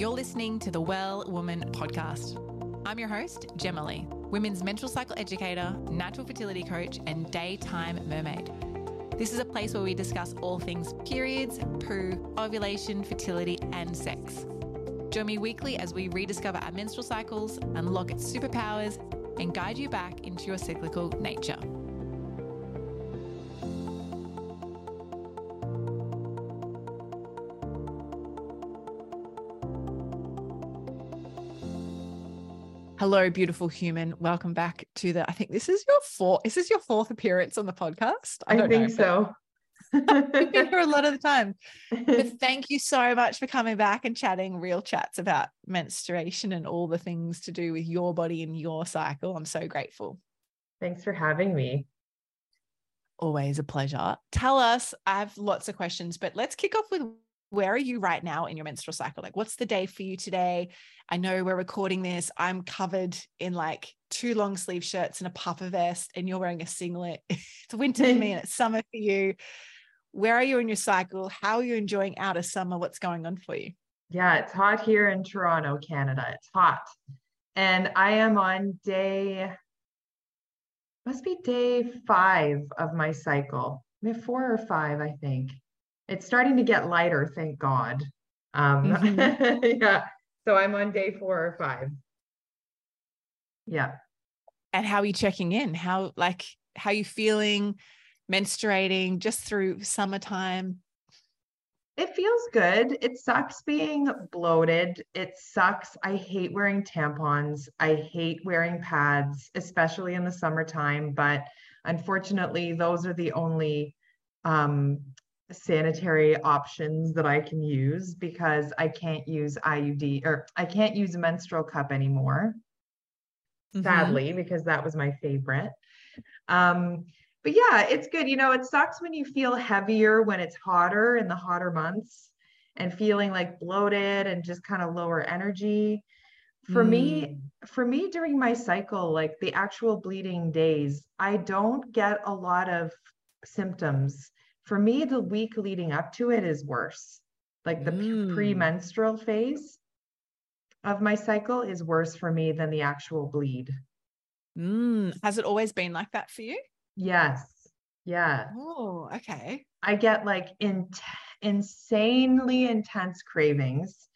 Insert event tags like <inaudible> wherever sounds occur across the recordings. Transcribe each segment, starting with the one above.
You're listening to the Well Woman podcast. I'm your host, Jemalee, women's menstrual cycle educator, natural fertility coach, and daytime mermaid. This is a place where we discuss all things periods, poo, ovulation, fertility, and sex. Join me weekly as we rediscover our menstrual cycles, unlock its superpowers, and guide you back into your cyclical nature. Hello, beautiful human. Welcome back to the. I think this is your fourth. Is this your fourth appearance on the podcast? I, I think know, so. <laughs> We've been here a lot of the time. But <laughs> thank you so much for coming back and chatting real chats about menstruation and all the things to do with your body and your cycle. I'm so grateful. Thanks for having me. Always a pleasure. Tell us, I have lots of questions, but let's kick off with where are you right now in your menstrual cycle? Like, what's the day for you today? I know we're recording this. I'm covered in like two long sleeve shirts and a puffer vest, and you're wearing a singlet. <laughs> it's winter for me and it's summer for you. Where are you in your cycle? How are you enjoying out of summer? What's going on for you? Yeah, it's hot here in Toronto, Canada. It's hot. And I am on day, must be day five of my cycle, maybe four or five, I think it's starting to get lighter, thank God. Um, mm-hmm. <laughs> yeah. So I'm on day four or five. Yeah. And how are you checking in? How like how you feeling, menstruating just through summertime? It feels good. It sucks being bloated. It sucks. I hate wearing tampons. I hate wearing pads, especially in the summertime. But unfortunately, those are the only um, sanitary options that I can use because I can't use IUD or I can't use a menstrual cup anymore. Mm-hmm. Sadly, because that was my favorite. Um, but yeah, it's good. You know, it sucks when you feel heavier when it's hotter in the hotter months and feeling like bloated and just kind of lower energy. For mm. me, for me during my cycle, like the actual bleeding days, I don't get a lot of symptoms for me, the week leading up to it is worse. Like the mm. premenstrual phase of my cycle is worse for me than the actual bleed. Mm. Has it always been like that for you? Yes. Yeah. Oh, okay. I get like in, insanely intense cravings.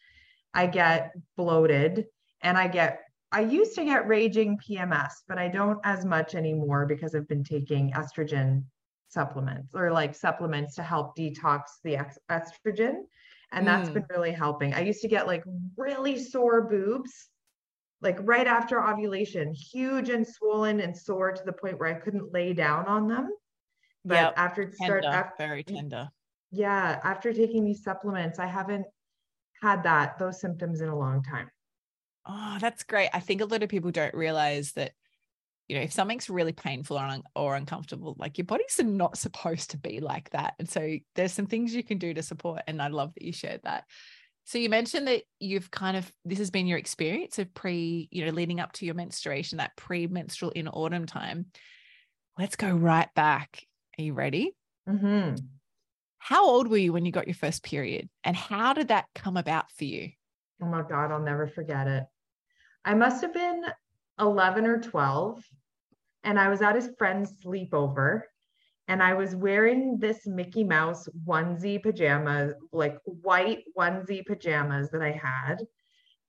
I get bloated and I get I used to get raging PMS, but I don't as much anymore because I've been taking estrogen supplements or like supplements to help detox the ex- estrogen. And that's mm. been really helping. I used to get like really sore boobs, like right after ovulation, huge and swollen and sore to the point where I couldn't lay down on them. But yep. after it started, very tender. Yeah. After taking these supplements, I haven't had that, those symptoms in a long time. Oh, that's great. I think a lot of people don't realize that you know, if something's really painful or, un- or uncomfortable, like your body's not supposed to be like that. And so there's some things you can do to support. And I love that you shared that. So you mentioned that you've kind of this has been your experience of pre, you know, leading up to your menstruation, that pre-menstrual in autumn time. Let's go right back. Are you ready? Mm-hmm. How old were you when you got your first period, and how did that come about for you? Oh my God, I'll never forget it. I must have been 11 or 12 and I was at his friend's sleepover and I was wearing this Mickey Mouse onesie pajamas, like white onesie pajamas that I had.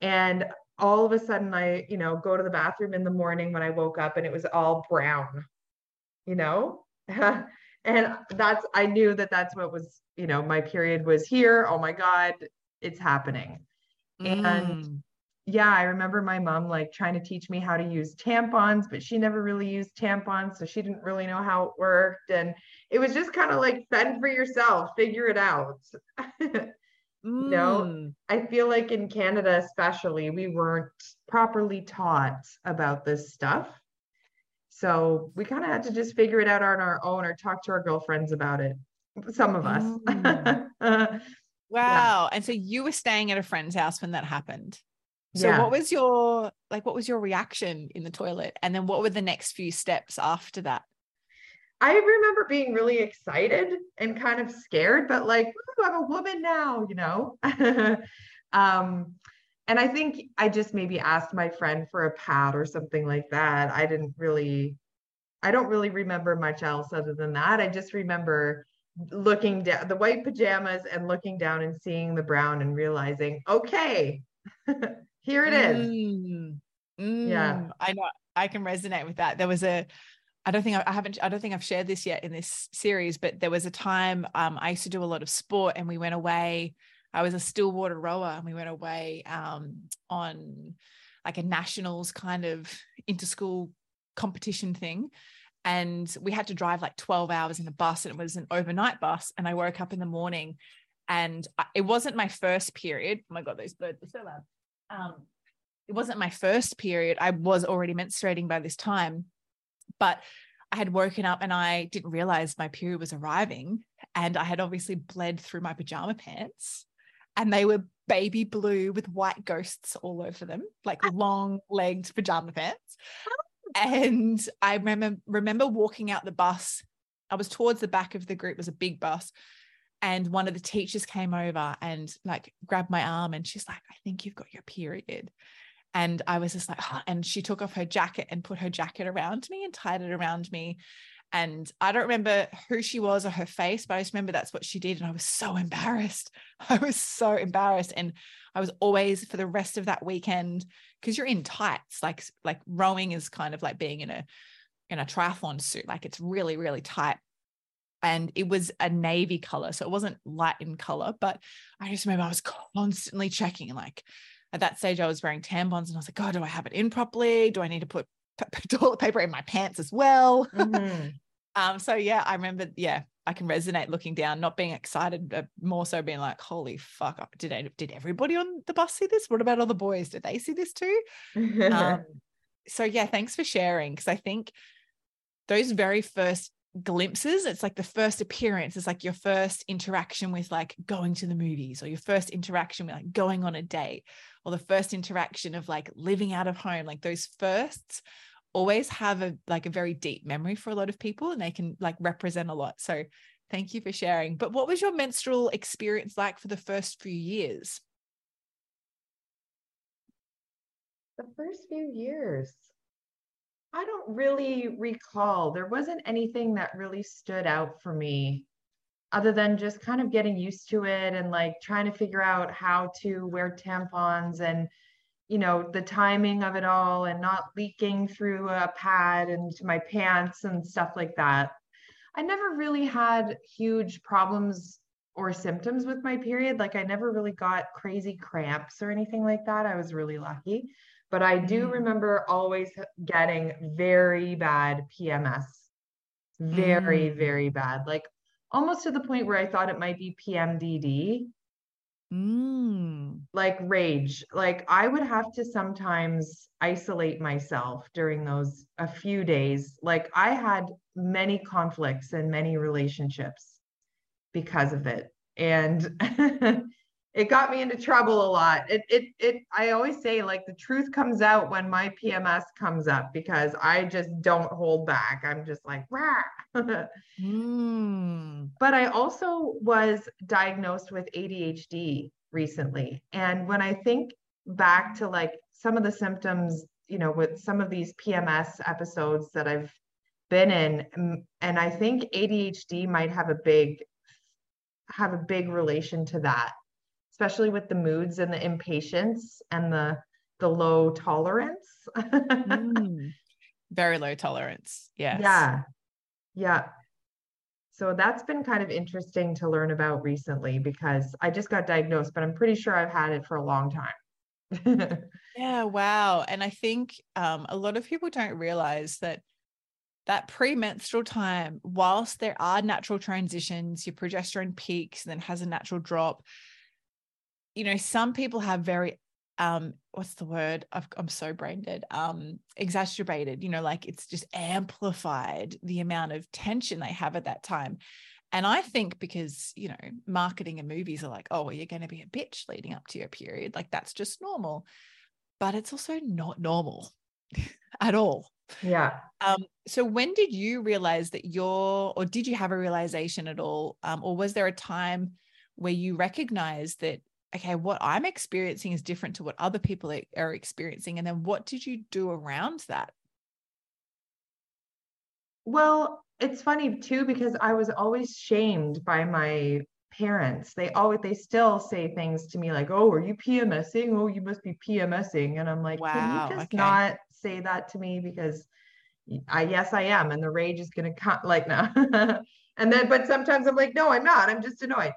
And all of a sudden I, you know, go to the bathroom in the morning when I woke up and it was all brown, you know? <laughs> and that's I knew that that's what was, you know, my period was here. Oh my God, it's happening. Mm. And yeah, I remember my mom like trying to teach me how to use tampons, but she never really used tampons. So she didn't really know how it worked. And it was just kind of like fend for yourself, figure it out. <laughs> mm. You know. I feel like in Canada, especially, we weren't properly taught about this stuff. So we kind of had to just figure it out on our own or talk to our girlfriends about it. Some of us. Mm. <laughs> wow. Yeah. And so you were staying at a friend's house when that happened. So yeah. what was your like what was your reaction in the toilet? And then what were the next few steps after that? I remember being really excited and kind of scared, but like, I'm a woman now, you know. <laughs> um, and I think I just maybe asked my friend for a pad or something like that. I didn't really, I don't really remember much else other than that. I just remember looking down the white pajamas and looking down and seeing the brown and realizing, okay, <laughs> here it is. Mm, mm, yeah. I know I can resonate with that. There was a, I don't think I, I, haven't, I don't think I've shared this yet in this series, but there was a time um, I used to do a lot of sport and we went away I was a stillwater rower and we went away um, on like a nationals kind of inter-school competition thing. And we had to drive like 12 hours in a bus and it was an overnight bus. And I woke up in the morning and it wasn't my first period. Oh my God, those birds are so loud. Um, it wasn't my first period. I was already menstruating by this time, but I had woken up and I didn't realize my period was arriving. And I had obviously bled through my pajama pants and they were baby blue with white ghosts all over them, like ah. long legged pajama pants. And I remember remember walking out the bus. I was towards the back of the group, it was a big bus. And one of the teachers came over and like grabbed my arm and she's like, I think you've got your period. And I was just like, oh, and she took off her jacket and put her jacket around me and tied it around me. And I don't remember who she was or her face, but I just remember that's what she did. And I was so embarrassed. <laughs> I was so embarrassed. And I was always for the rest of that weekend, because you're in tights, like like rowing is kind of like being in a in a triathlon suit. Like it's really, really tight. And it was a navy color. So it wasn't light in color, but I just remember I was constantly checking like at that stage I was wearing tampons and I was like, oh, do I have it in properly? Do I need to put <laughs> toilet paper in my pants as well. Mm-hmm. <laughs> um, so yeah, I remember, yeah, I can resonate looking down, not being excited, but more so being like, holy fuck, did I, did everybody on the bus see this? What about all the boys? Did they see this too? <laughs> um, so yeah, thanks for sharing. Cause I think those very first glimpses, it's like the first appearance, it's like your first interaction with like going to the movies or your first interaction with like going on a date or the first interaction of like living out of home, like those firsts always have a like a very deep memory for a lot of people and they can like represent a lot. So thank you for sharing. But what was your menstrual experience like for the first few years? The first few years. I don't really recall. There wasn't anything that really stood out for me other than just kind of getting used to it and like trying to figure out how to wear tampons and you know the timing of it all and not leaking through a pad into my pants and stuff like that. I never really had huge problems or symptoms with my period. Like i never really got crazy cramps or anything like that. I was really lucky but i do mm-hmm. remember always getting very bad pms very mm. very bad like almost to the point where i thought it might be pmdd Mm. Like rage. Like I would have to sometimes isolate myself during those a few days. Like I had many conflicts and many relationships because of it. And <laughs> it got me into trouble a lot. It it it I always say like the truth comes out when my PMS comes up because I just don't hold back. I'm just like mm. But I also was diagnosed with ADHD recently. And when I think back to like some of the symptoms, you know, with some of these PMS episodes that I've been in and I think ADHD might have a big have a big relation to that especially with the moods and the impatience and the the low tolerance. <laughs> mm, very low tolerance. Yes. Yeah. Yeah. So that's been kind of interesting to learn about recently because I just got diagnosed, but I'm pretty sure I've had it for a long time. <laughs> yeah, wow. And I think um, a lot of people don't realize that that premenstrual time, whilst there are natural transitions, your progesterone peaks and then has a natural drop, you know, some people have very um what's the word? I am so brain dead. Um exacerbated you know like it's just amplified the amount of tension they have at that time. And i think because you know marketing and movies are like oh well, you're going to be a bitch leading up to your period like that's just normal. But it's also not normal <laughs> at all. Yeah. Um so when did you realize that you're or did you have a realization at all? Um or was there a time where you recognized that okay, what I'm experiencing is different to what other people are experiencing. And then what did you do around that? Well, it's funny too, because I was always shamed by my parents. They always, they still say things to me like, oh, are you PMSing? Oh, you must be PMSing. And I'm like, wow, can you just okay. not say that to me? Because I, yes, I am. And the rage is going to come <laughs> like now. <laughs> and then, but sometimes I'm like, no, I'm not. I'm just annoyed.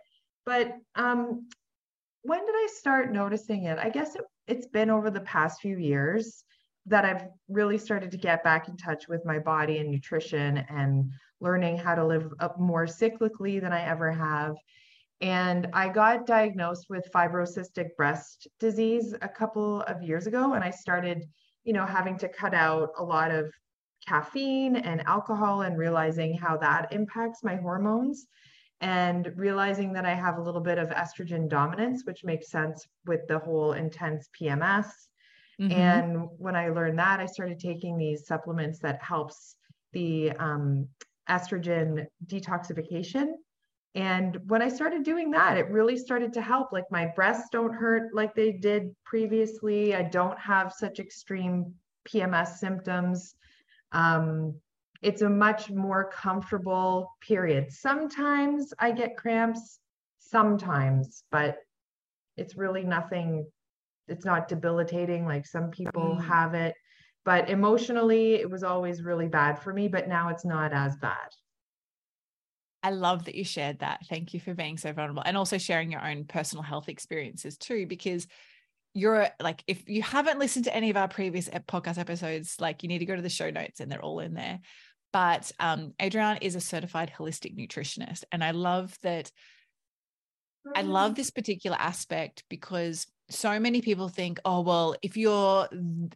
But um, when did I start noticing it? I guess it, it's been over the past few years that I've really started to get back in touch with my body and nutrition and learning how to live up more cyclically than I ever have. And I got diagnosed with fibrocystic breast disease a couple of years ago. And I started, you know, having to cut out a lot of caffeine and alcohol and realizing how that impacts my hormones and realizing that I have a little bit of estrogen dominance, which makes sense with the whole intense PMS. Mm-hmm. And when I learned that, I started taking these supplements that helps the um, estrogen detoxification. And when I started doing that, it really started to help. Like my breasts don't hurt like they did previously. I don't have such extreme PMS symptoms. Um, it's a much more comfortable period. Sometimes I get cramps, sometimes, but it's really nothing, it's not debilitating like some people mm. have it. But emotionally, it was always really bad for me, but now it's not as bad. I love that you shared that. Thank you for being so vulnerable and also sharing your own personal health experiences too, because you're like, if you haven't listened to any of our previous podcast episodes, like you need to go to the show notes and they're all in there. But um, Adrienne is a certified holistic nutritionist. And I love that. I love this particular aspect because so many people think, oh, well, if you're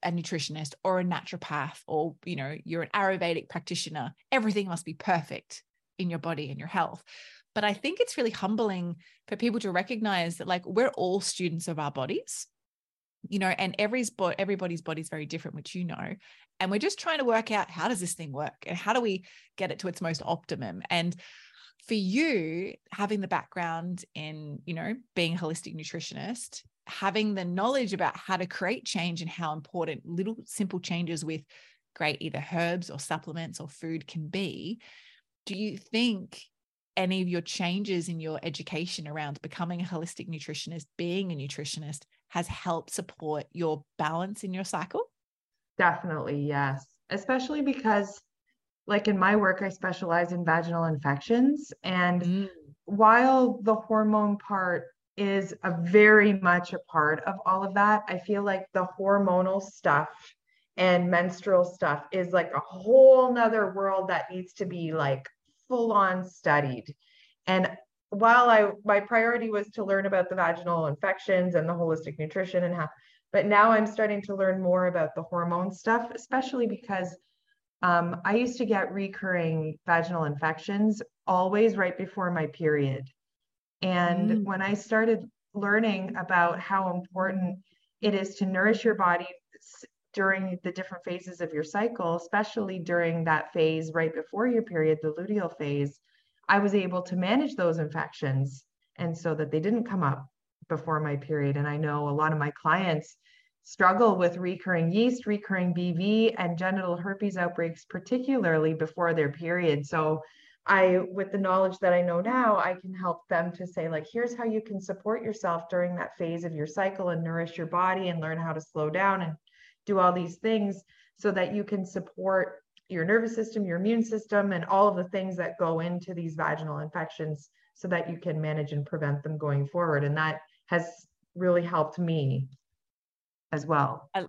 a nutritionist or a naturopath or, you know, you're an Ayurvedic practitioner, everything must be perfect in your body and your health. But I think it's really humbling for people to recognize that, like, we're all students of our bodies you know and every everybody's body is very different which you know and we're just trying to work out how does this thing work and how do we get it to its most optimum and for you having the background in you know being a holistic nutritionist having the knowledge about how to create change and how important little simple changes with great either herbs or supplements or food can be do you think any of your changes in your education around becoming a holistic nutritionist being a nutritionist has helped support your balance in your cycle? Definitely, yes. Especially because, like in my work, I specialize in vaginal infections. And mm. while the hormone part is a very much a part of all of that, I feel like the hormonal stuff and menstrual stuff is like a whole nother world that needs to be like full on studied. And while I my priority was to learn about the vaginal infections and the holistic nutrition and how, but now I'm starting to learn more about the hormone stuff, especially because um, I used to get recurring vaginal infections always right before my period. And mm. when I started learning about how important it is to nourish your body during the different phases of your cycle, especially during that phase right before your period, the luteal phase, I was able to manage those infections and so that they didn't come up before my period. And I know a lot of my clients struggle with recurring yeast, recurring BV, and genital herpes outbreaks, particularly before their period. So I, with the knowledge that I know now, I can help them to say, like, here's how you can support yourself during that phase of your cycle and nourish your body and learn how to slow down and do all these things so that you can support your nervous system, your immune system, and all of the things that go into these vaginal infections so that you can manage and prevent them going forward. And that has really helped me as well. I,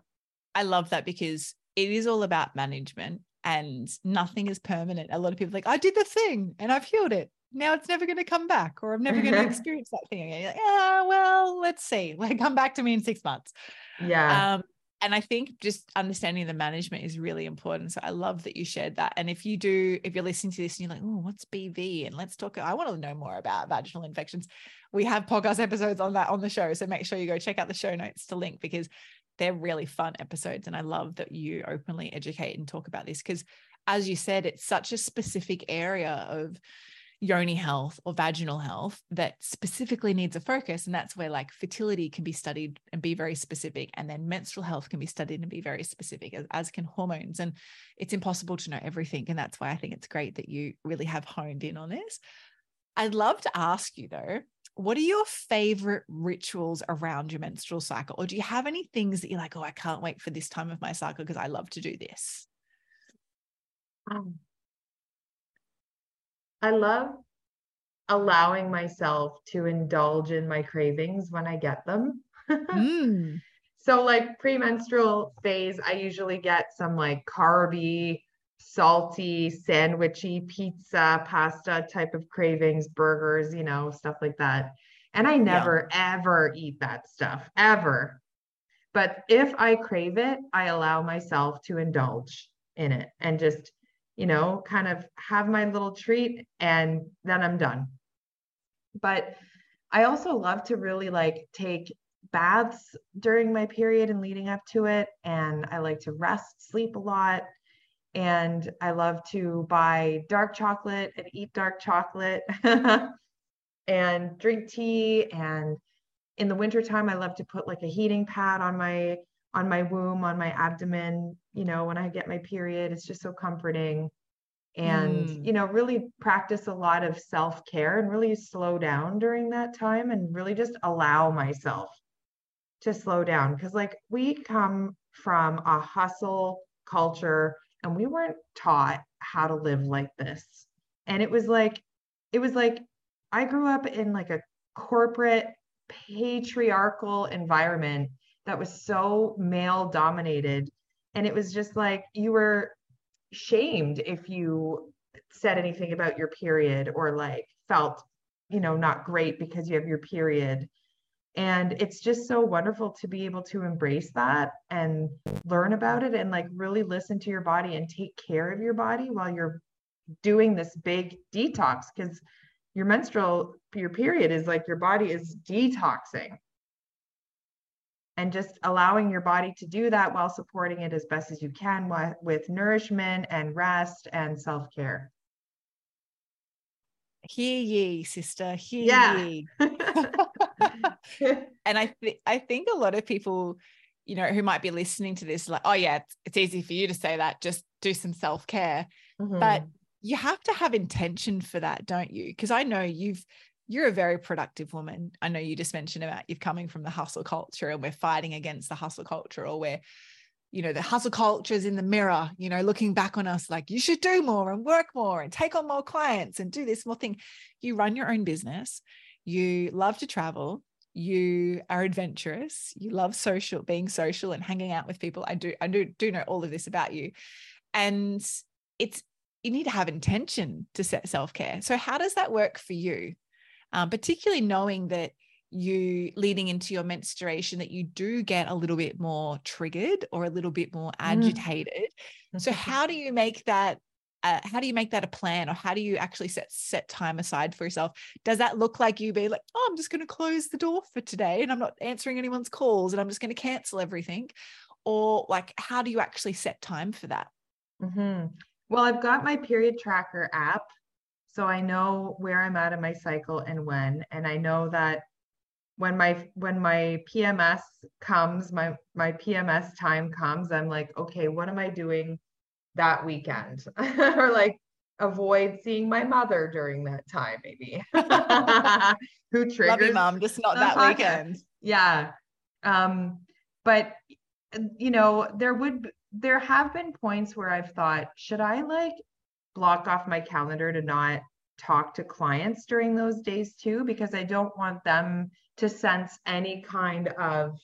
I love that because it is all about management and nothing is permanent. A lot of people like, I did the thing and I've healed it. Now it's never going to come back, or I'm never going <laughs> to experience that thing again. Like, yeah, well, let's see. <laughs> Like, come back to me in six months. Yeah. Um, and I think just understanding the management is really important. So I love that you shared that. And if you do, if you're listening to this and you're like, oh, what's BV? And let's talk, I want to know more about vaginal infections. We have podcast episodes on that on the show. So make sure you go check out the show notes to link because they're really fun episodes. And I love that you openly educate and talk about this because as you said, it's such a specific area of yoni health or vaginal health that specifically needs a focus and that's where like fertility can be studied and be very specific and then menstrual health can be studied and be very specific as, as can hormones and it's impossible to know everything and that's why i think it's great that you really have honed in on this. I'd love to ask you though what are your favorite rituals around your menstrual cycle? Or do you have any things that you're like oh i can't wait for this time of my cycle because i love to do this? Um, I love allowing myself to indulge in my cravings when I get them. mm. <laughs> So, like premenstrual phase, I usually get some like carby, salty, sandwichy, pizza, pasta type of cravings, burgers, you know, stuff like that. And I never, yeah. ever eat that stuff, ever. But if I crave it, I allow myself to indulge in it and just you know, kind of have my little treat and then I'm done. But I also love to really like take baths during my period and leading up to it. And I like to rest, sleep a lot. And I love to buy dark chocolate and eat dark chocolate <laughs> and drink tea. And in the wintertime, I love to put like a heating pad on my on my womb, on my abdomen, you know, when I get my period. It's just so comforting. And, mm. you know, really practice a lot of self care and really slow down during that time and really just allow myself to slow down. Cause, like, we come from a hustle culture and we weren't taught how to live like this. And it was like, it was like, I grew up in like a corporate patriarchal environment that was so male dominated and it was just like you were shamed if you said anything about your period or like felt you know not great because you have your period. And it's just so wonderful to be able to embrace that and learn about it and like really listen to your body and take care of your body while you're doing this big detox because your menstrual your period is like your body is detoxing and just allowing your body to do that while supporting it as best as you can with nourishment and rest and self-care hear ye sister hear yeah. ye <laughs> <laughs> and i think i think a lot of people you know who might be listening to this like oh yeah it's, it's easy for you to say that just do some self-care mm-hmm. but you have to have intention for that don't you because i know you've you're a very productive woman. I know you just mentioned about you're coming from the hustle culture and we're fighting against the hustle culture or we're, you know, the hustle culture is in the mirror, you know, looking back on us like you should do more and work more and take on more clients and do this more thing. You run your own business. You love to travel. You are adventurous. You love social, being social and hanging out with people. I do, I do, do know all of this about you. And it's, you need to have intention to set self-care. So how does that work for you? Um, particularly knowing that you leading into your menstruation that you do get a little bit more triggered or a little bit more mm. agitated. Mm. So <laughs> how do you make that uh, how do you make that a plan or how do you actually set set time aside for yourself does that look like you be like oh i'm just going to close the door for today and i'm not answering anyone's calls and i'm just going to cancel everything or like how do you actually set time for that mm-hmm. well i've got my period tracker app so I know where I'm at in my cycle and when, and I know that when my when my PMS comes, my my PMS time comes, I'm like, okay, what am I doing that weekend? <laughs> or like avoid seeing my mother during that time, maybe. <laughs> Who triggers Love you, mom, just not that <laughs> weekend. Yeah. Um, but you know, there would there have been points where I've thought, should I like block off my calendar to not talk to clients during those days too, because I don't want them to sense any kind of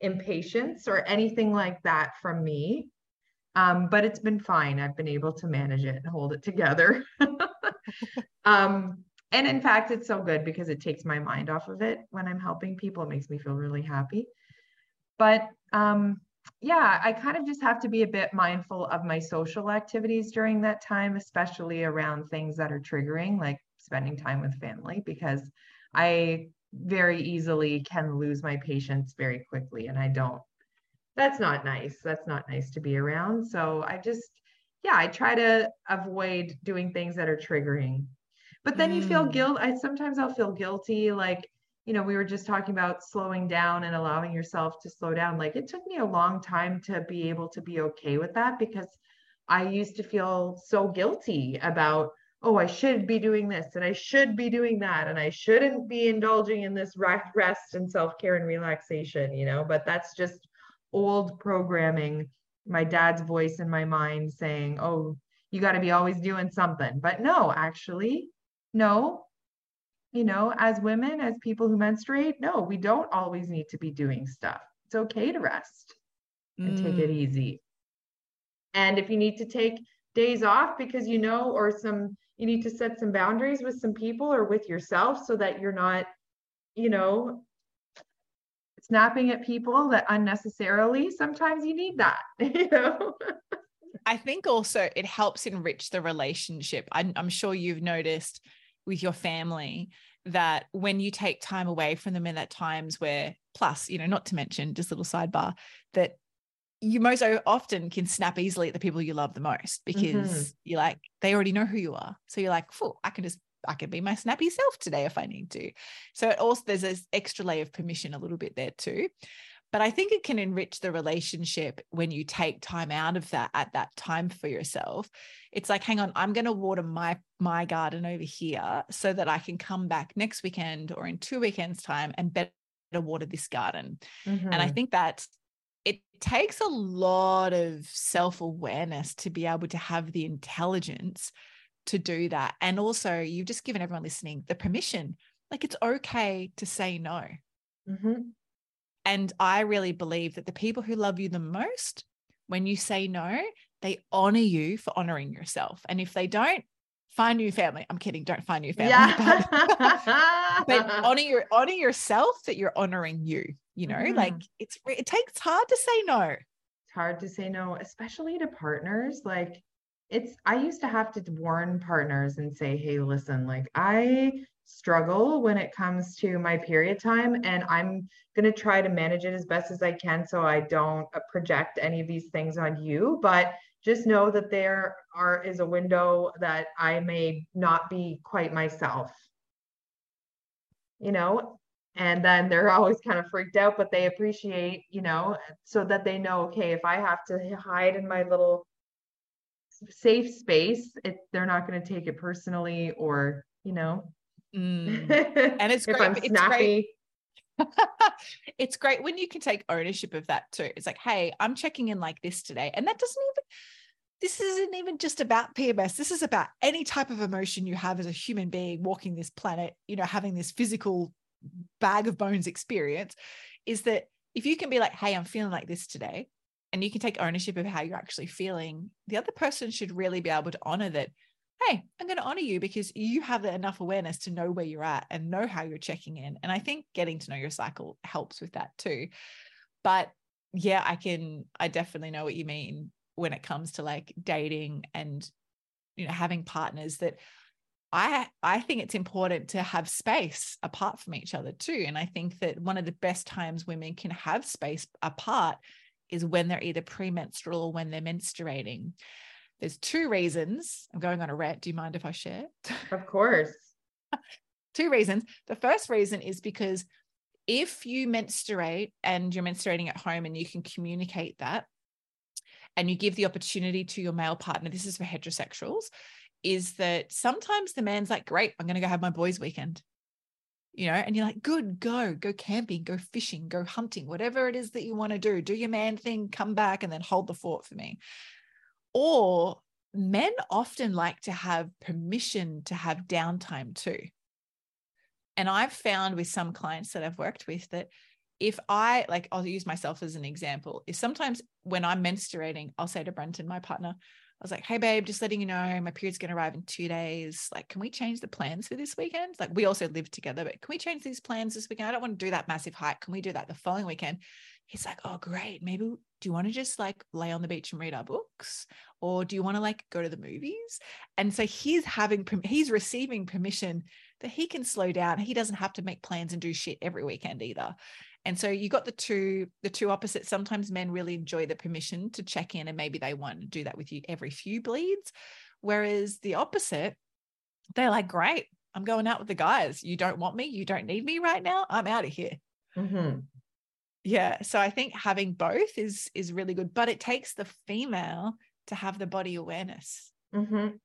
impatience or anything like that from me. Um, but it's been fine. I've been able to manage it and hold it together. <laughs> um, and in fact, it's so good because it takes my mind off of it when I'm helping people. It makes me feel really happy. But um, yeah, I kind of just have to be a bit mindful of my social activities during that time, especially around things that are triggering, like spending time with family, because I very easily can lose my patience very quickly. And I don't, that's not nice. That's not nice to be around. So I just, yeah, I try to avoid doing things that are triggering. But then you feel Mm. guilt. I sometimes I'll feel guilty. Like, you know, we were just talking about slowing down and allowing yourself to slow down. Like, it took me a long time to be able to be okay with that because I used to feel so guilty about, oh, I should be doing this and I should be doing that and I shouldn't be indulging in this rest and self care and relaxation, you know. But that's just old programming, my dad's voice in my mind saying, oh, you got to be always doing something. But no, actually, no. You know, as women, as people who menstruate, no, we don't always need to be doing stuff. It's okay to rest and take it Mm. easy. And if you need to take days off because you know, or some, you need to set some boundaries with some people or with yourself so that you're not, you know, snapping at people that unnecessarily, sometimes you need that, <laughs> you know? I think also it helps enrich the relationship. I'm, I'm sure you've noticed with your family that when you take time away from them and at times where, plus, you know, not to mention just little sidebar, that you most often can snap easily at the people you love the most because mm-hmm. you're like, they already know who you are. So you're like, "Phew, I can just, I can be my snappy self today if I need to. So it also, there's this extra layer of permission a little bit there too. But I think it can enrich the relationship when you take time out of that at that time for yourself. It's like, hang on, I'm going to water my my garden over here so that I can come back next weekend or in two weekends time and better water this garden. And I Mhm. think that it takes a lot of self-awareness to be able to have the intelligence to do that. And also you've just given everyone listening the permission. Like it's okay to say no. Mhm. And I really believe that the people who love you the most, when you say no, they honor you for honoring yourself. And if they don't, find new family. I'm kidding, don't find new family. yeah. But, <laughs> but honor your honor yourself that you're honoring you. You know, like Mhm. it's it takes hard to say no. it's hard to say no, especially to partners. Like it's I used to have to warn partners and say, "Hey, listen, like I struggle when it comes to my period time and I'm going to try to manage it as best as I can so I don't uh, project any of these things on you, but just know that there are is a window that I may not be quite myself." You know, and then they're <laughs> always kind of freaked out but they appreciate you know so that they know okay if i have to hide in my little safe space it they're not going to take it personally or you know Mm. <laughs> And it's great- it's great. <laughs> it's great when you can take ownership of that too. It's like, hey, I'm checking in like this today. And that doesn't even, this isn't even just about PMS. This is about any type of emotion you have as a human being walking this planet, you know, having this physical bag of bones experience. Is that if you can be like, hey, I'm feeling like this today, and you can take ownership of how you're actually feeling, the other person should really be able to honor that. Hey, I'm going to honor you because you have enough awareness to know where you're at and know how you're checking in. And I think getting to know your cycle helps with that too. But yeah, I can, I definitely know what you mean when it comes to like dating and, you know, having partners that I I think it's important to have space apart from each other too. And I think that one of the best times women can have space apart is when they're either premenstrual or when they're menstruating. There's two reasons. I'm going on a rant. Do you mind if I share? <laughs> of course two reasons. The first reason is because if you menstruate and you're menstruating at home and you can communicate that and you give the opportunity to your male partner, this is for heterosexuals, is that sometimes the man's like, great, I'm going to go have my boys' weekend. You know, and you're like, good, go, go camping, go fishing, go hunting, whatever it is that you want to do. Do your man thing, come back and then hold the fort for me. Or men often like to have permission to have downtime too. And I've found with some clients that I've worked with that if I like, I'll use myself as an example. If sometimes when I'm menstruating, I'll say to Brenton, my partner, I was like, hey, babe, just letting you know my period's going to arrive in two days. Like, can we change the plans for this weekend? Like, we also live together, but can we change these plans this weekend? I don't want to do that massive hike. Can we do that the following weekend? He's like, oh, great. Maybe do you want to just like lay on the beach and read our books? Or do you want to like go to the movies? And so he's having, he's receiving permission that he can slow down. He doesn't have to make plans and do shit every weekend either. And so you got the two, the two opposites. Sometimes men really enjoy the permission to check in and maybe they want to do that with you every few bleeds. Whereas the opposite, they're like, great, I'm going out with the guys. You don't want me. You don't need me right now. I'm out of here. Mhm. Yeah. So I think having both is is really good, but it takes the female to have the body awareness. Mhm.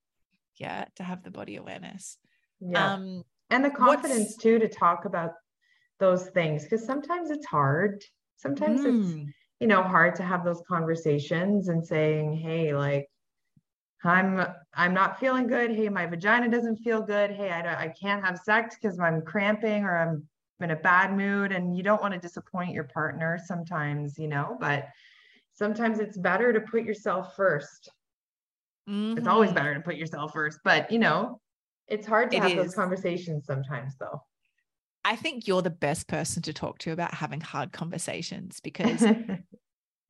Yeah, to have the body awareness. Yeah. Um, and the confidence too to talk about those things because sometimes it's hard. Sometimes it's mm, you know hard to have those conversations and saying hey like i'm i'm not feeling good hey my vagina doesn't feel good hey i, don't- I can't have sex because i'm cramping or i'm in a bad mood and you don't want to disappoint your partner sometimes you know but sometimes it's better to put yourself first it's always mhm. better to put yourself first but you know it's hard to It have those conversations sometimes though I think you're the best person to talk to about having hard conversations because <laughs>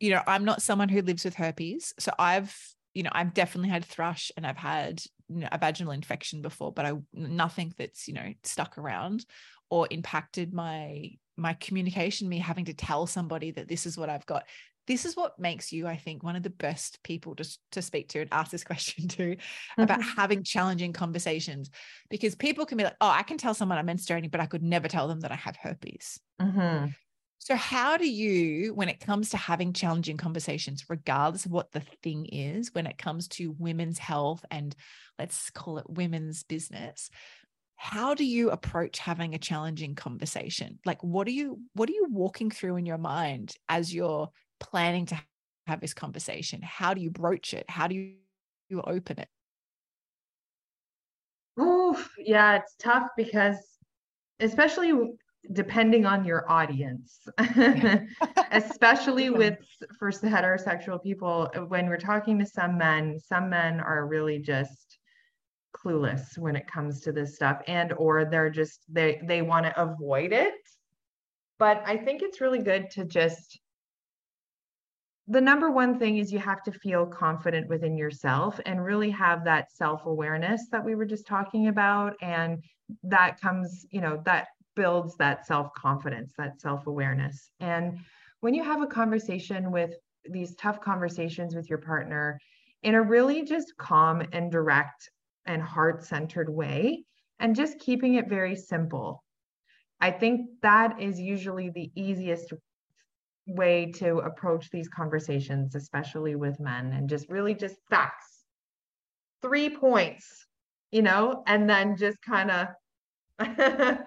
you know, I'm not someone who lives with herpes. So I've, you know, I've definitely had thrush and I've had you know, a vaginal infection before, but I nothing that's, you know, stuck around or impacted my my communication, me having to tell somebody that this is what I've got. This is what makes you, I think, one of the best people to, to speak to and ask this <laughs> question to about having challenging conversations because people can be like, oh, I can tell someone I'm menstruating, but I could never tell them that I have herpes. Mhm. So, how do you, when it comes to having challenging conversations, regardless of what the thing is, when it comes to women's health and let's call it women's business, how do you approach having a challenging conversation? Like, what are you, what are you walking through in your mind as you're planning to have this conversation? How do you broach it? How do you, you open it? Oof, yeah, it's tough because especially depending on your audience, <laughs> <laughs> especially with for heterosexual people, when we're talking to some men, some men are really just clueless when it comes to this stuff and or they're just they they want to avoid it. But I think it's really good to just the number one thing is you have to feel confident within yourself and really have that self-awareness that we were just talking about and that comes you know that builds that self-confidence that self-awareness. And when you have a conversation with these tough conversations with your partner in a really just calm and direct and heart-centered way and just keeping it very simple i think that is usually the easiest way to approach these conversations, especially with men, and just really just facts, three points, you know, and then just kind of <laughs>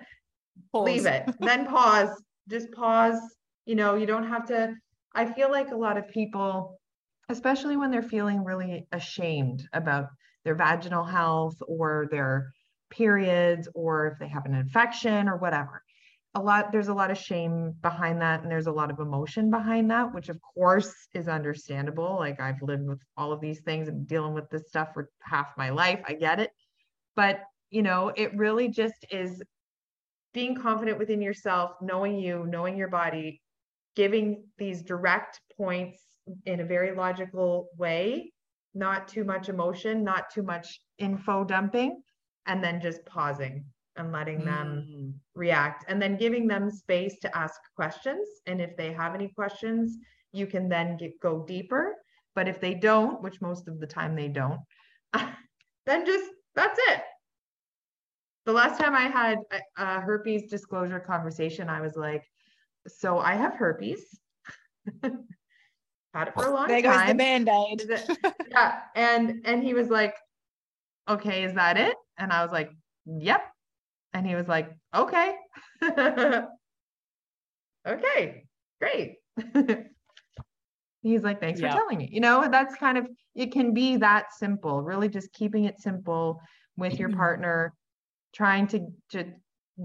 leave it, then pause, just pause. You know, you don't have to. I feel like a lot of people, especially when they're feeling really ashamed about their vaginal health or their periods, or if they have an infection or whatever a lot there's a lot of shame behind that and there's a lot of emotion behind that which of course is understandable. Like i've lived with all of these things and dealing with this stuff for half my life. I get it. But you know it really just is being confident within yourself knowing you knowing your body giving these direct points in a very logical way not too much emotion not too much info dumping and then just pausing and letting them Mm. react and then giving them space to ask questions. And if they have any questions you can then get, go deeper. But if they don't which most of the time they don't <laughs> then just that's it the last time i had a, herpes disclosure conversation i was like so i have herpes. <laughs> Had it for a long There goes the time. Band-aid. Yeah and and he was like okay is that it? And i was like yep. And he was like okay. <laughs> Okay great. <laughs> He's like thanks Yeah. for telling me. You know that's kind of it can be that simple really just keeping it simple with your mm-hmm. partner trying to to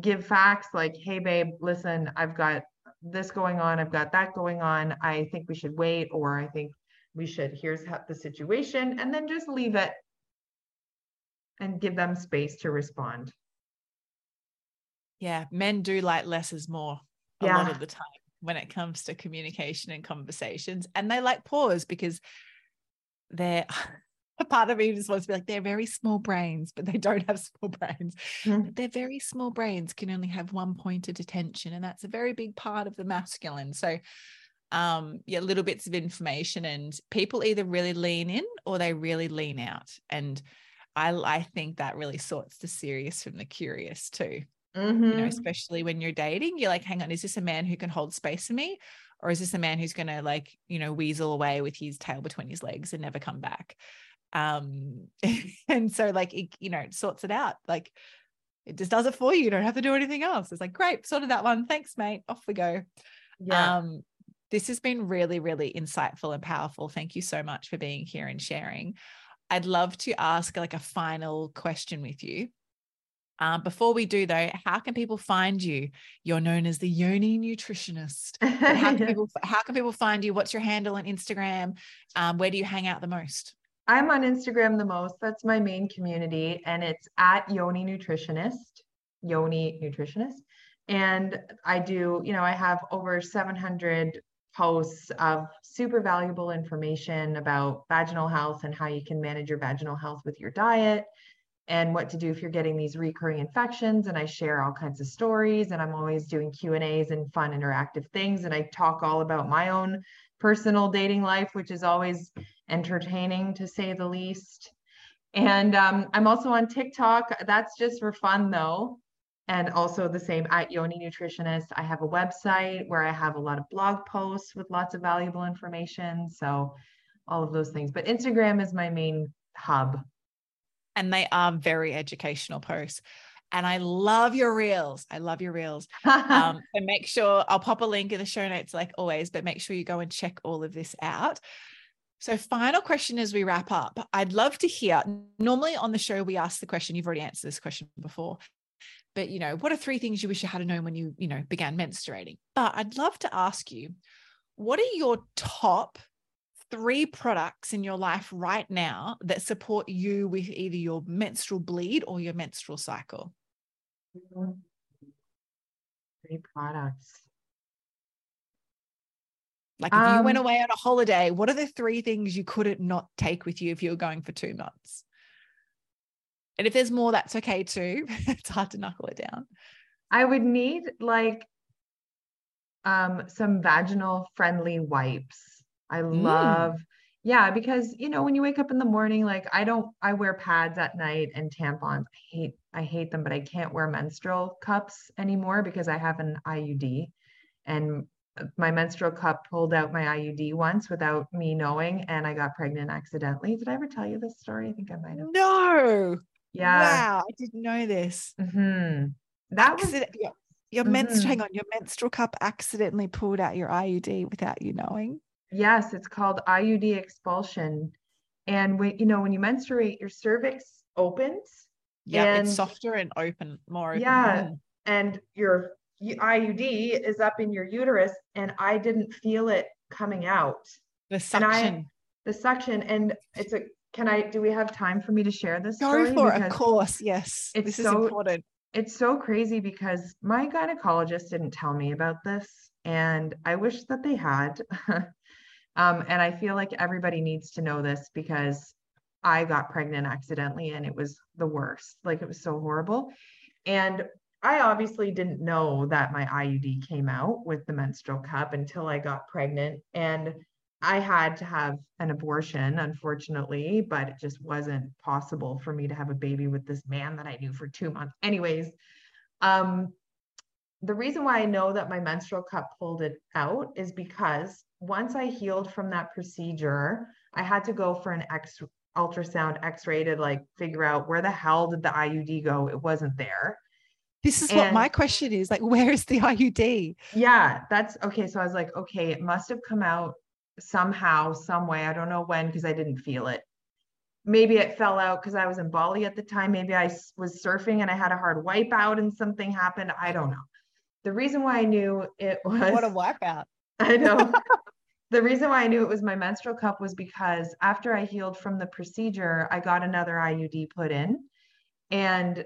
give facts like hey babe listen i've got this going on i've got that going on i think we should wait or i think we should here's how the situation and then just leave it and give them space to respond Yeah, men do like less is more a lot of the time when it comes to communication and conversations. And they like pause because they're <laughs> part of me just wants to be like, they're very small brains, but they don't have small brains. Mhm. But their very small brains can only have one point of attention. And that's a very big part of the masculine. So um yeah little bits of information and people either really lean in or they really lean out and I I think that really sorts the serious from the curious too. Mm-hmm. You know, especially when you're dating, you're like, hang on, is this a man who can hold space for me? Or is this a man who's gonna like, you know, weasel away with his tail between his legs and never come back? Um, <laughs> and so like it, you know, it sorts it out. Like it just does it for you. You don't have to do anything else. It's like, great, sorted that one. Thanks, mate. Off we go. Yeah. Um, this has been really, really insightful and powerful. Thank you so much for being here and sharing. I'd love to ask like a final question with you. Um, before we do though, how can people find you? You're known as the Yoni nutritionist. How can <laughs> people how can people find you? What's your handle on Instagram? Um, where do you hang out the most? I'm on Instagram the most. That's my main community, and it's at Yoni Nutritionist, Yoni Nutritionist. And I do, you know, I have over 700 posts of super valuable information about vaginal health and how you can manage your vaginal health with your diet and what to do if you're getting these recurring infections and i share all kinds of stories and i'm always doing q and a's and fun interactive things and i talk all about my own personal dating life which is always entertaining to say the least. And um, i'm also on tiktok. That's just for fun though. And also the same at yoni nutritionist. I have a website where i have a lot of blog posts with lots of valuable information. So all of those things. But instagram is my main hub. And they are very educational posts. And I love your reels. I love your reels. <laughs> Um, and make sure I'll pop a link in the show notes, like always, but make sure you go and check all of this out. So, final question as we wrap up, I'd love to hear. Normally on the show, we ask the question, you've already answered this question before, but you know, what are three things you wish you had known when you, you know, began menstruating? But I'd love to ask you, what are your top three products in your life right now that support you with either your menstrual bleed or your menstrual cycle? Three products. Like if um, you went Um, away on a holiday, what are the three things you couldn't not take with you if you were going for two months? And if there's more, that's okay too. <laughs> it's hard to knuckle it down. I would need like um some vaginal friendly wipes. I Mm. love yeah, because you know when you wake up in the morning like I don't I wear pads at night and tampons. I hate I hate them, but I can't wear menstrual cups anymore because I have an IUD and uh, my menstrual cup pulled out my IUD once without me knowing and I got pregnant accidentally. Did I ever tell you this story? I think I might have. No. Yeah. Wow. I didn't know this. hmm That was Accident- your, your Mhm. menstrual, hang on, your menstrual cup accidentally pulled out your IUD without you knowing. Yes, it's called IUD expulsion. And when you know when you menstruate, your cervix opens Yeah, And- it's softer and open, more open. Yeah. Mm. and your IUD is up in your uterus, and I didn't feel it coming out. The And I- suction. The suction, and it's a. Can I? Do we have time for me to share this? Go for it, of course. Yes. it's This is so- important. It's so crazy because my gynecologist didn't tell me about this, and I wish that they had. <laughs> um, and I feel like everybody needs to know this because I got pregnant accidentally and it was the worst. Like it was so horrible. And I obviously didn't know that my IUD came out with the menstrual cup until I got pregnant. And I had to have an abortion, unfortunately, but it just wasn't possible for me to have a baby with this man that I knew for two months. Anyways, um, the reason why I know that my menstrual cup pulled it out is because once I healed from that procedure, I had to go for an X ultrasound X-ray to like figure out where the hell did the IUD go? It wasn't there. This is what my question is like, <laughs> where is the IUD? Yeah, that's okay. So I was like, okay, it must have come out somehow, some way. I don't know when because I didn't feel it. Maybe it fell out because I was in Bali at the time. Maybe I was surfing and I had a hard wipeout and something happened. I don't know. The reason why I knew it was What a wipeout. <laughs> I know. The reason why I knew it was my menstrual cup was because after I healed from the procedure, I got another IUD put in. And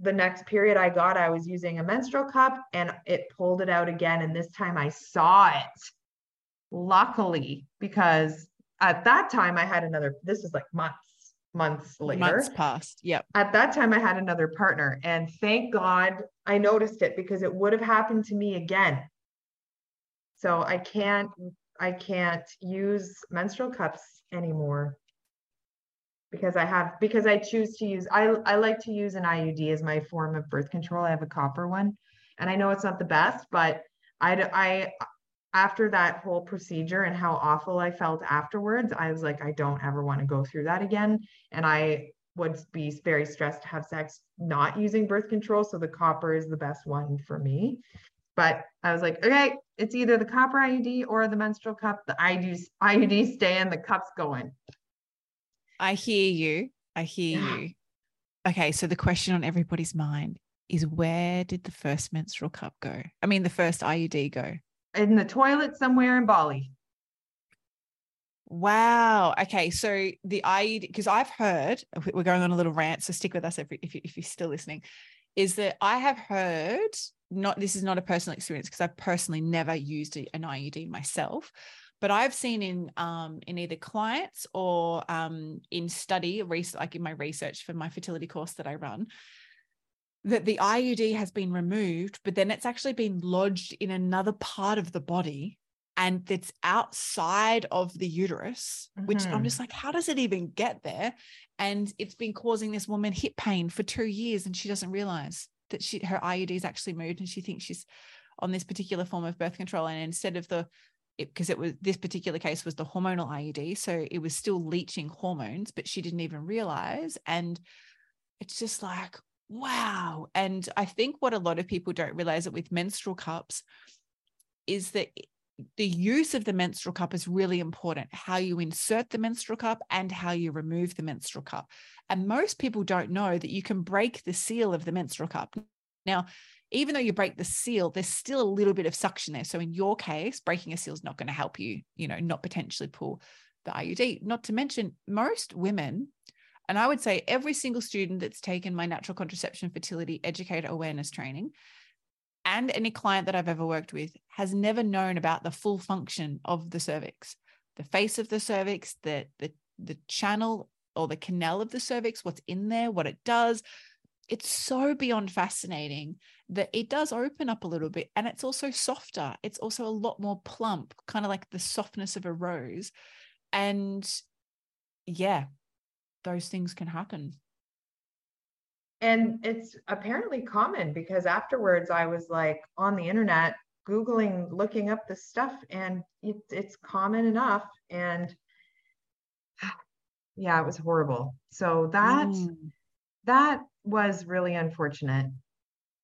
the next period I got, I was using a menstrual cup and it pulled it out again. And this time I saw it. Luckily, because at that time I had another, this was like months, months later Months past. Yep. at that time I had another partner and thank God I noticed it because it would have happened to me again. So I can't I can't use menstrual cups anymore because I have because I choose to use I I like to use an IUD as my form of birth control. I have a copper one, and I know it's not the best, but I I after that whole procedure and how awful I felt afterwards, I was like, I don't ever want to go through that again. And I would be very stressed to have sex not using birth control. So the copper is the best one for me. But I was like, okay, it's either the copper IUD or the menstrual cup. The IUDs, IUD stay in, the cup's going. I hear you. I hear yeah. you. Okay, so the question on everybody's mind is where did the first menstrual cup go? I mean, the first IUD go? In the toilet somewhere in Bali. Wow. Okay. So the IUD, because I've heard, we're going on a little rant, so stick with us if, if, if you're still listening, is that I have heard, not this is not a personal experience because I've personally never used an IUD myself, but I've seen in um, in either clients or um, in study, like in my research for my fertility course that I run, that the IUD has been removed, but then it's actually been lodged in another part of the body and it's outside of the uterus, mm-hmm. which I'm mm-hmm. just like, how does it even get there? And it's been causing this woman hip pain for two years, and she doesn't realize that she her IUD is actually moved, and she thinks she's on this particular form of birth control. And instead of the because it, it, was this particular case was the hormonal IUD, so it was still leaching hormones, but she didn't even realize. And it's just like, wow. And I think what a lot of people don't realize that with menstrual cups is that the use of the menstrual cup is really important how you insert the menstrual cup and how you remove the menstrual cup. And most people don't know that you can break the seal of the menstrual cup. Now even though you break the seal there's still a little bit of suction there. So in your case breaking a seal is not going to help you you know not potentially pull the iud not to mention most women and i would say every single student that's taken my natural contraception fertility educator awareness training and any client that I've ever worked with has never known about the full function of the cervix, the face of the cervix, the the the channel or the canal of the cervix, what's in there, what it does. It's so beyond fascinating that it does open up a little bit and it's also softer. It's also a lot more plump, kind of like the softness of a rose. And yeah, those things can happen and it's apparently common because afterwards I was like on the internet googling looking up the stuff and it, it's common enough and <sighs> yeah it was horrible. So that mm. that was really unfortunate.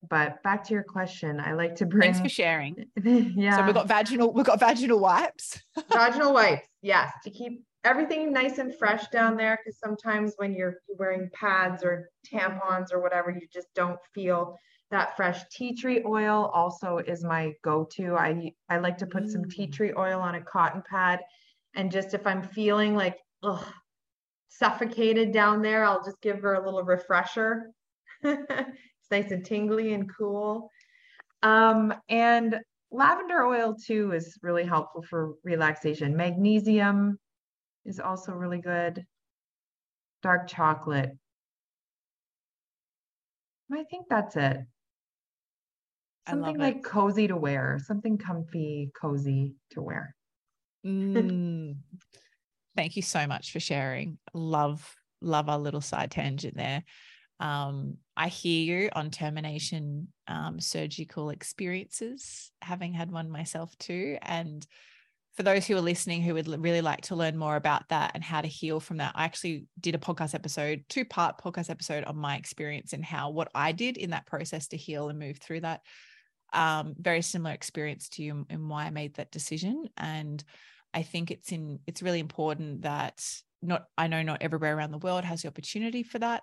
But back to your question i like to bring thanks for sharing. <laughs> Yeah. So we've got vaginal we've got vaginal wipes? <laughs> Vaginal wipes yes to keep everything nice and fresh down there because sometimes when you're wearing pads or tampons or whatever, you just don't feel that fresh tea tree oil also is my go-to. I I like to put mm. some tea mm. tree oil on a cotton pad and just if I'm feeling like ugh, suffocated down there, I'll just give her a little refresher. <laughs> it's nice and tingly and cool. Um, and lavender oil too is really helpful for relaxation. Magnesium, is also really good. Dark chocolate. I think that's it. Something like it. cozy to wear, something comfy, cozy to wear. mm. Thank you so much for sharing. Love, love our little side tangent there. Um, I hear you on termination um, surgical experiences, having had one myself too. And for those who are listening who would really like to learn more about that and how to heal from that, I actually did a podcast episode, two part podcast episode on my experience and how what I did in that process to heal and move through that. Um, very similar experience to you and why I made that decision. And I think it's in it's really important that not I know not everywhere around the world has the opportunity for that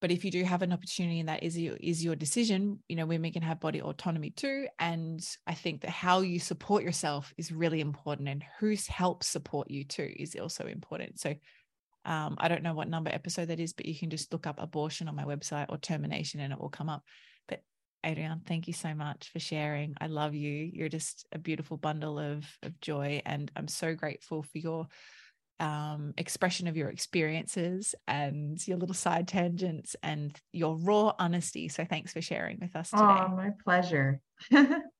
but if you do have an opportunity and that is your is your decision you know women can have body autonomy too. And i think that how you support yourself is really important and who's helps support you too is also important. So um, i don't know what number episode that is but you can just look up abortion on my website or termination and it will come up. But Adrienne thank you so much for sharing. I love you. You're just a beautiful bundle of of joy and i'm so grateful for your um, expression of your experiences and your little side tangents and your raw honesty. So thanks for sharing with us today. Oh, my pleasure. <laughs>